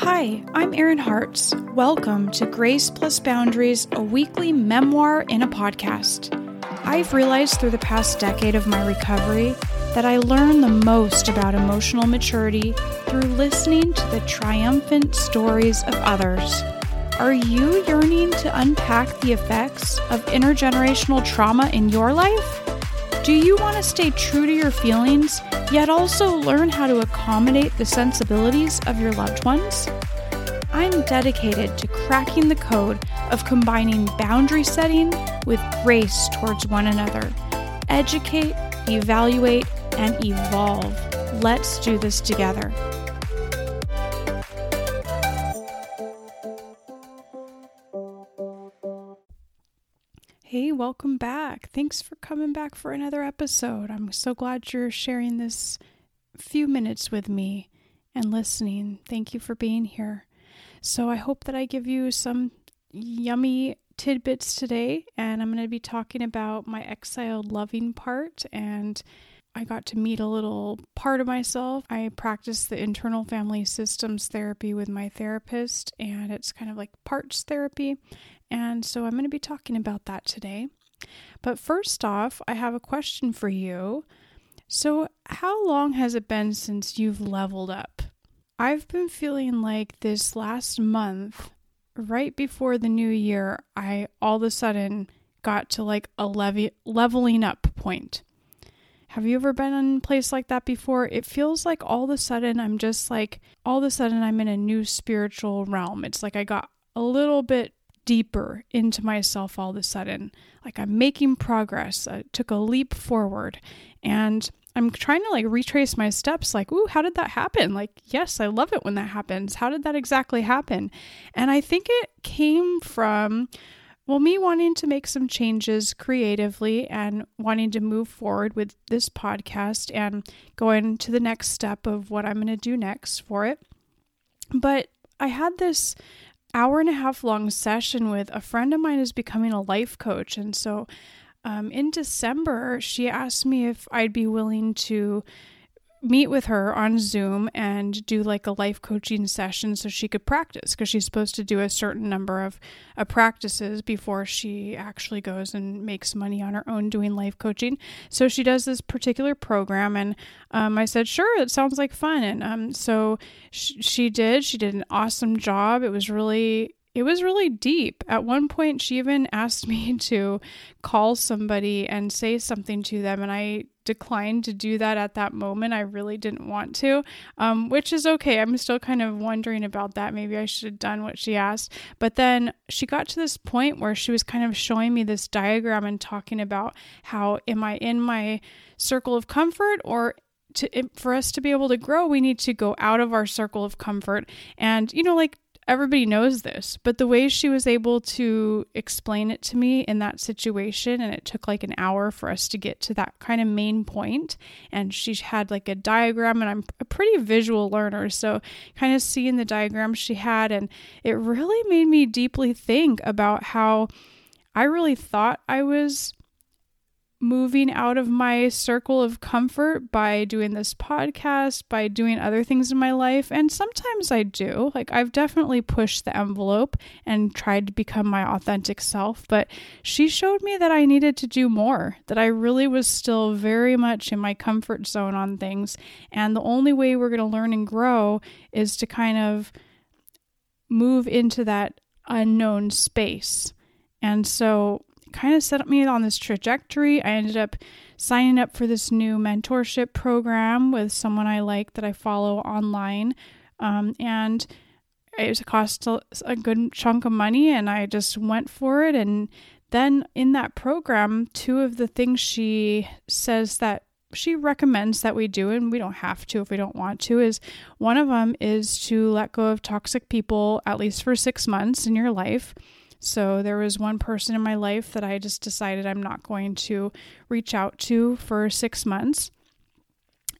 Hi, I'm Erin Hartz. Welcome to Grace Plus Boundaries, a weekly memoir in a podcast. I've realized through the past decade of my recovery that I learn the most about emotional maturity through listening to the triumphant stories of others. Are you yearning to unpack the effects of intergenerational trauma in your life? Do you want to stay true to your feelings, yet also learn how to accommodate the sensibilities of your loved ones? I'm dedicated to cracking the code of combining boundary setting with grace towards one another. Educate, evaluate, and evolve. Let's do this together. Welcome back. Thanks for coming back for another episode. I'm so glad you're sharing this few minutes with me and listening. Thank you for being here. So, I hope that I give you some yummy tidbits today, and I'm going to be talking about my exiled loving part and I got to meet a little part of myself. I practice the internal family systems therapy with my therapist, and it's kind of like parts therapy. And so I'm going to be talking about that today. But first off, I have a question for you. So, how long has it been since you've leveled up? I've been feeling like this last month, right before the new year, I all of a sudden got to like a leve- leveling up point. Have you ever been in a place like that before? It feels like all of a sudden I'm just like, all of a sudden I'm in a new spiritual realm. It's like I got a little bit deeper into myself all of a sudden. Like I'm making progress. I took a leap forward. And I'm trying to like retrace my steps like, ooh, how did that happen? Like, yes, I love it when that happens. How did that exactly happen? And I think it came from well, me wanting to make some changes creatively and wanting to move forward with this podcast and going to the next step of what I'm going to do next for it. But I had this hour and a half long session with a friend of mine who's becoming a life coach. And so um, in December, she asked me if I'd be willing to meet with her on Zoom and do like a life coaching session so she could practice because she's supposed to do a certain number of uh, practices before she actually goes and makes money on her own doing life coaching. So she does this particular program, and um, I said, sure, it sounds like fun. And um, so sh- she did. She did an awesome job. It was really it was really deep. At one point, she even asked me to call somebody and say something to them, and I declined to do that at that moment. I really didn't want to, um, which is okay. I'm still kind of wondering about that. Maybe I should have done what she asked. But then she got to this point where she was kind of showing me this diagram and talking about how am I in my circle of comfort or to, for us to be able to grow, we need to go out of our circle of comfort. And, you know, like everybody knows this, but the way she was able to explain it to me in that situation, and it took like an hour for us to get to that kind of main point, and she had like a diagram, and I'm a pretty visual learner, so kind of seeing the diagram she had, and it really made me deeply think about how I really thought I was moving out of my circle of comfort by doing this podcast, by doing other things in my life. And sometimes I do. Like, I've definitely pushed the envelope and tried to become my authentic self. But she showed me that I needed to do more, that I really was still very much in my comfort zone on things. And the only way we're going to learn and grow is to kind of move into that unknown space. And so kind of set me on this trajectory. I ended up signing up for this new mentorship program with someone I like that I follow online. Um, and it cost a, a good chunk of money, and I just went for it. And then in that program, two of the things she says that she recommends that we do, and we don't have to if we don't want to, is one of them is to let go of toxic people at least for six months in your life. So there was one person in my life that I just decided I'm not going to reach out to for six months.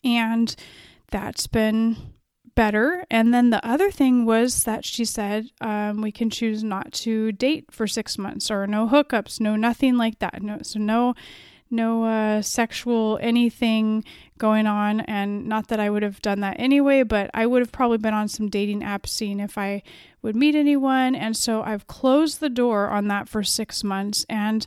And that's been better. And then the other thing was that she said um, we can choose not to date for six months or no hookups, no nothing like that. No, so no no uh, sexual anything going on. And not that I would have done that anyway, but I would have probably been on some dating app scene if I would meet anyone. And so I've closed the door on that for six months. And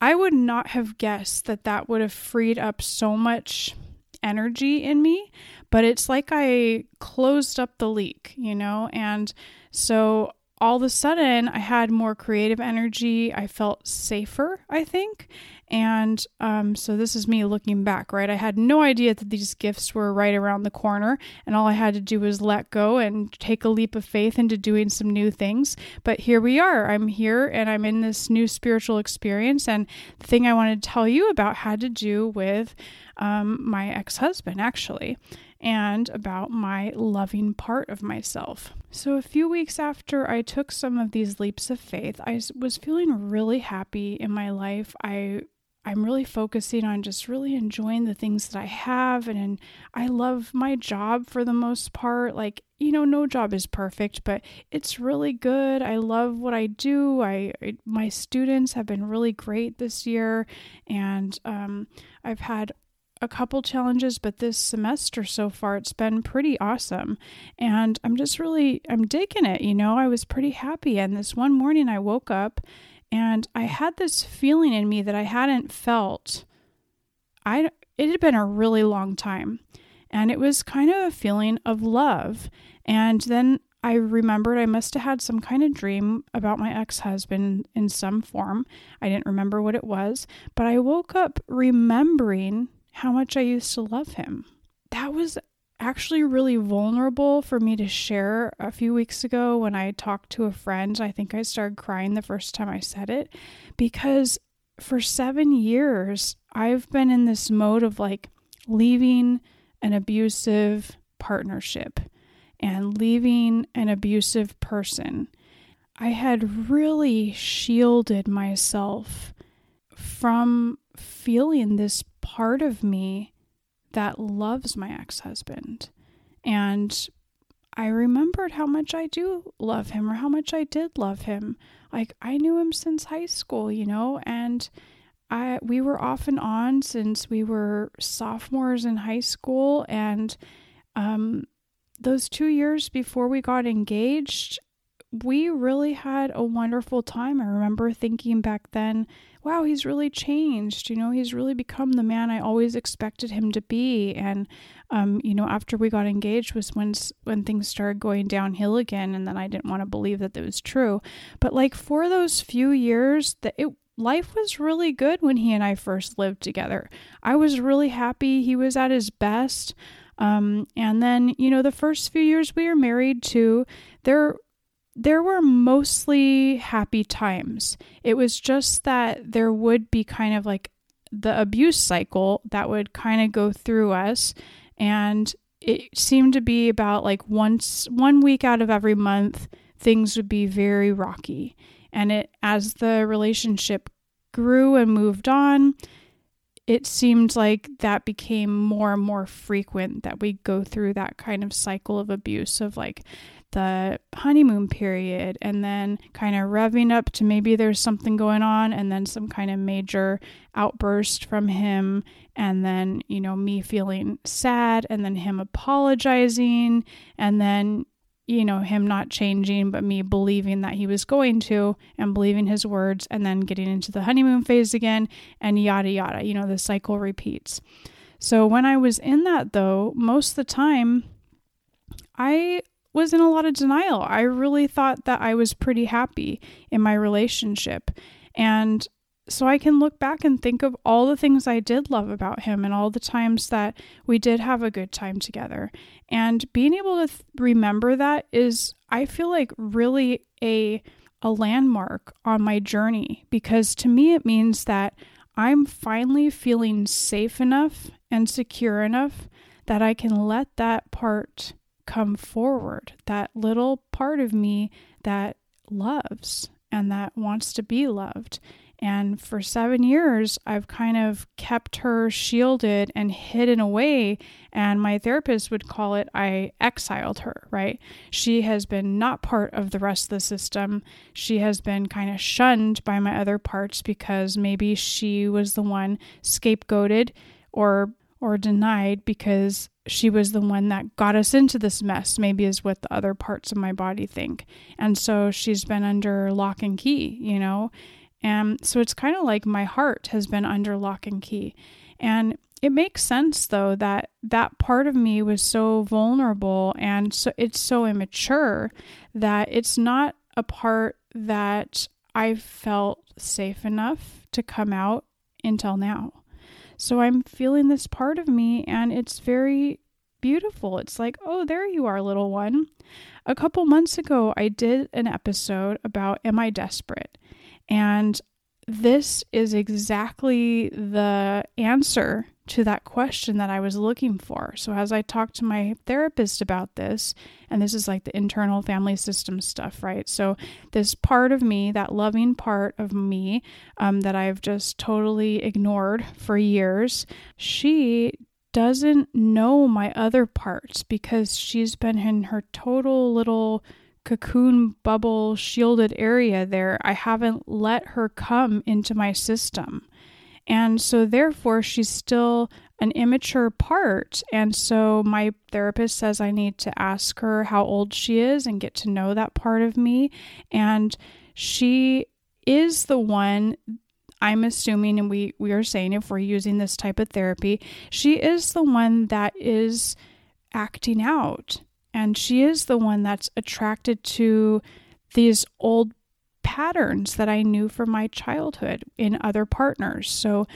I would not have guessed that that would have freed up so much energy in me, but it's like I closed up the leak, you know? And so all of a sudden I had more creative energy. I felt safer, I think. And um, so this is me looking back, right? I had no idea that these gifts were right around the corner, and all I had to do was let go and take a leap of faith into doing some new things. But here we are. I'm here and I'm in this new spiritual experience. And the thing I wanted to tell you about had to do with um, my ex husband, actually and about my loving part of myself. So, a few weeks after I took some of these leaps of faith, I was feeling really happy in my life. I I'm really focusing on just really enjoying the things that I have and, and I love my job for the most part. Like, you know, no job is perfect, but it's really good. I love what I do. I, I my students have been really great this year and um, I've had a couple challenges, but this semester so far it's been pretty awesome. And I'm just really I'm digging it, you know. I was pretty happy and this one morning I woke up and I had this feeling in me that I hadn't felt I it had been a really long time. And it was kind of a feeling of love. And then I remembered I must have had some kind of dream about my ex husband in some form. I didn't remember what it was, but I woke up remembering how much I used to love him. That was actually really vulnerable for me to share a few weeks ago when I talked to a friend. I think I started crying the first time I said it because for seven years, I've been in this mode of like leaving an abusive partnership and leaving an abusive person. I had really shielded myself from feeling this part of me that loves my ex husband. And I remembered how much I do love him or how much I did love him. Like I knew him since high school, you know, and I we were off and on since we were sophomores in high school and um those 2 years before we got engaged, we really had a wonderful time. I remember thinking back then, wow, he's really changed. You know, he's really become the man I always expected him to be. And, um, you know, after we got engaged was when when things started going downhill again, and then I didn't want to believe that that was true. But like for those few years, that it life was really good when he and I first lived together. I was really happy. He was at his best. Um, and then, you know, the first few years we were married too, there there were mostly happy times. It was just that there would be kind of like the abuse cycle that would kind of go through us and it seemed to be about like once one week out of every month things would be very rocky and it as the relationship grew and moved on it seemed like that became more and more frequent that we go through that kind of cycle of abuse of like the honeymoon period and then kind of revving up to maybe there's something going on and then some kind of major outburst from him and then you know me feeling sad and then him apologizing and then you know him not changing but me believing that he was going to and believing his words and then getting into the honeymoon phase again and yada yada you know the cycle repeats. So when i was in that though most of the time i was in a lot of denial. I really thought that I was pretty happy in my relationship. And so I can look back and think of all the things I did love about him and all the times that we did have a good time together. And being able to th- remember that is I feel like really a a landmark on my journey because to me it means that I'm finally feeling safe enough and secure enough that I can let that part come forward, that little part of me that loves and that wants to be loved. And for seven years, I've kind of kept her shielded and hidden away. And my therapist would call it I exiled her, right? She has been not part of the rest of the system. She has been kind of shunned by my other parts because maybe she was the one scapegoated or or denied because she was the one that got us into this mess, maybe is what the other parts of my body think. And so she's been under lock and key, you know? And so it's kind of like my heart has been under lock and key. And it makes sense though that that part of me was so vulnerable and so it's so immature that it's not a part that I felt safe enough to come out until now. So I'm feeling this part of me, and it's very beautiful. It's like, oh, there you are, little one. A couple months ago, I did an episode about Am I Desperate? And this is exactly the answer to that question that I was looking for. So, as I talked to my therapist about this, and this is like the internal family system stuff, right? So, this part of me, that loving part of me um, that I've just totally ignored for years, she doesn't know my other parts because she's been in her total little cocoon bubble shielded area there. I haven't let her come into my system. And so, therefore, she's still an immature part. And so, my therapist says I need to ask her how old she is and get to know that part of me. And she is the one. I'm assuming, and we, we are saying if we're using this type of therapy, she is the one that is acting out. And she is the one that's attracted to these old patterns that I knew from my childhood in other partners. So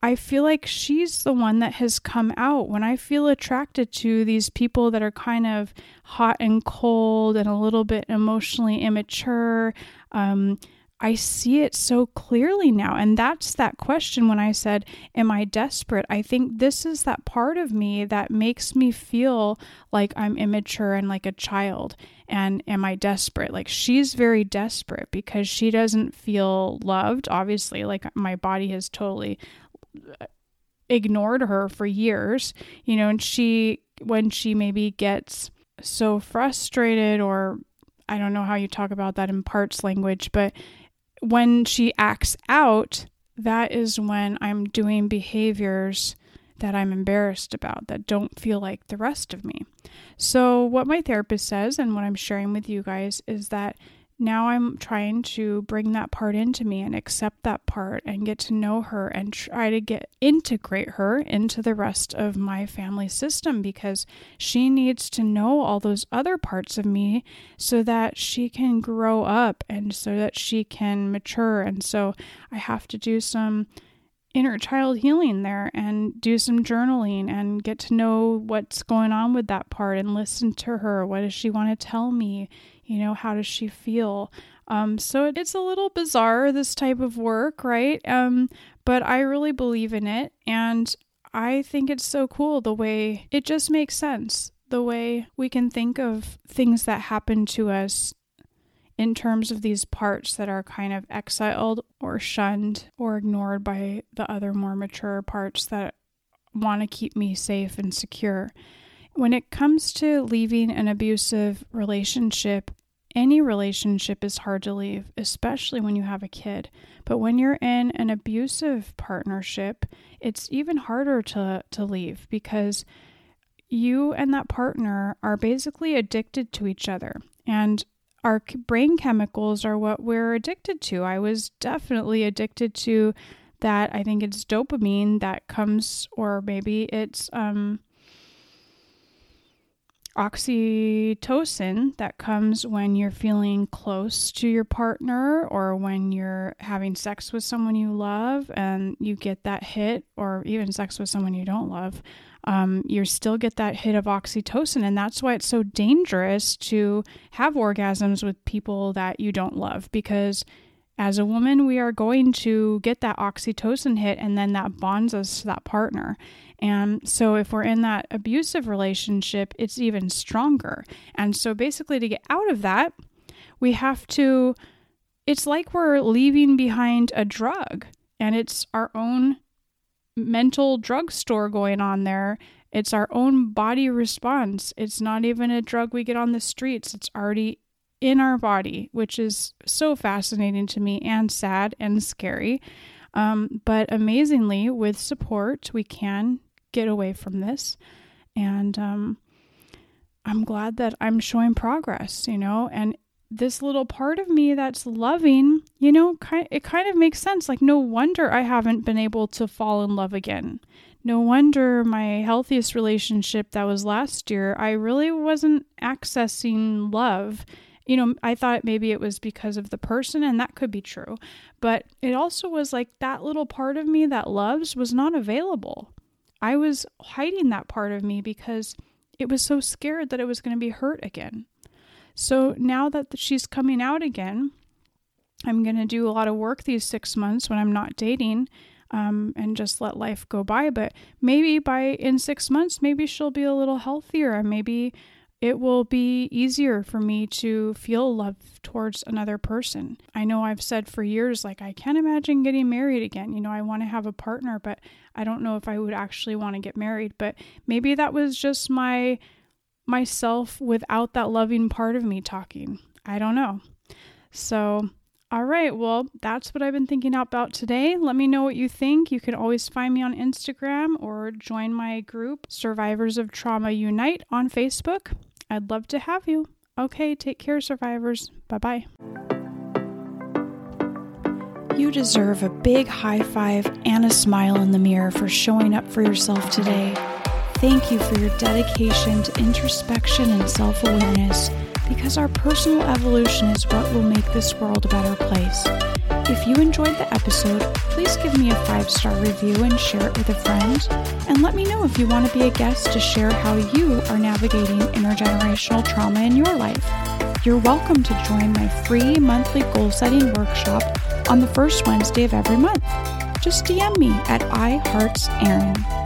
I feel like she's the one that has come out when I feel attracted to these people that are kind of hot and cold and a little bit emotionally immature. Um, I see it so clearly now. And that's that question when I said, Am I desperate? I think this is that part of me that makes me feel like I'm immature and like a child. And am I desperate? Like she's very desperate because she doesn't feel loved. Obviously, like my body has totally uh, ignored her for years, you know, and she, when she maybe gets so frustrated or I don't know how you talk about that in parts language, but when she acts out, that is when I'm doing behaviors that I'm embarrassed about that don't feel like the rest of me. So, what my therapist says and what I'm sharing with you guys is that now I'm trying to bring that part into me and accept that part and get to know her and try to get integrate her into the rest of my family system because she needs to know all those other parts of me so that she can grow up and so that she can mature and so I have to do some inner child healing there and do some journaling and get to know what's going on with that part and listen to her. What does she want to tell me? You know, how does she feel? Um, so it's a little bizarre, this type of work, right? Um, but I really believe in it. And I think it's so cool the way it just makes sense. The way we can think of things that happen to us in terms of these parts that are kind of exiled or shunned or ignored by the other more mature parts that want to keep me safe and secure. When it comes to leaving an abusive relationship, any relationship is hard to leave, especially when you have a kid. But when you're in an abusive partnership, it's even harder to, to leave because you and that partner are basically addicted to each other. And our brain chemicals are what we're addicted to. I was definitely addicted to that. I think it's dopamine that comes, or maybe it's um, oxytocin that comes when you're feeling close to your partner or when you're having sex with someone you love and you get that hit, or even sex with someone you don't love um, you still get that hit of oxytocin. And that's why it's so dangerous to have orgasms with people that you don't love because as a woman, we are going to get that oxytocin hit and then that bonds us to that partner. And so, if we're in that abusive relationship, it's even stronger. And so, basically, to get out of that, we have to it's like we're leaving behind a drug and it's our own mental drugstore going on there. It's our own body response. It's not even a drug we get on the streets. It's already in our body, which is so fascinating to me and sad and scary. Um, but amazingly, with support, we can get away from this. And um, I'm glad that I'm showing progress, you know, and this little part of me that's loving, you know, it kind of makes sense. Like, no wonder I haven't been able to fall in love again. No wonder my healthiest relationship that was last year, I really wasn't accessing love. You know, I thought maybe it was because of the person, and that could be true. But it also was like that little part of me that loves was not available. I was hiding that part of me because it was so scared that it was going to be hurt again. So now that she's coming out again, I'm going to do a lot of work these six months when I'm not dating um, and just let life go by. But maybe by in six months, maybe she'll be a little healthier maybe it will be easier for me to feel love towards another person. I know I've said for years, like, I can't imagine getting married again. You know, I want to have a partner, but I don't know if I would actually want to get married. But maybe that was just my myself without that loving part of me talking. I don't know. So, all right, well, that's what I've been thinking about today. Let me know what you think. You can always find me on Instagram or join my group, Survivors of Trauma Unite, on Facebook. I'd love to have you. Okay, take care, survivors. Bye bye. You deserve a big high five and a smile in the mirror for showing up for yourself today. Thank you for your dedication to introspection and self awareness because our personal evolution is what will make this world a better place. If you enjoyed the episode, please give me a five star review and share it with a friend. And let me know if you want to be a guest to share how you are navigating intergenerational trauma in your life. You're welcome to join my free monthly goal setting workshop on the first Wednesday of every month. Just DM me at iHeartsErin.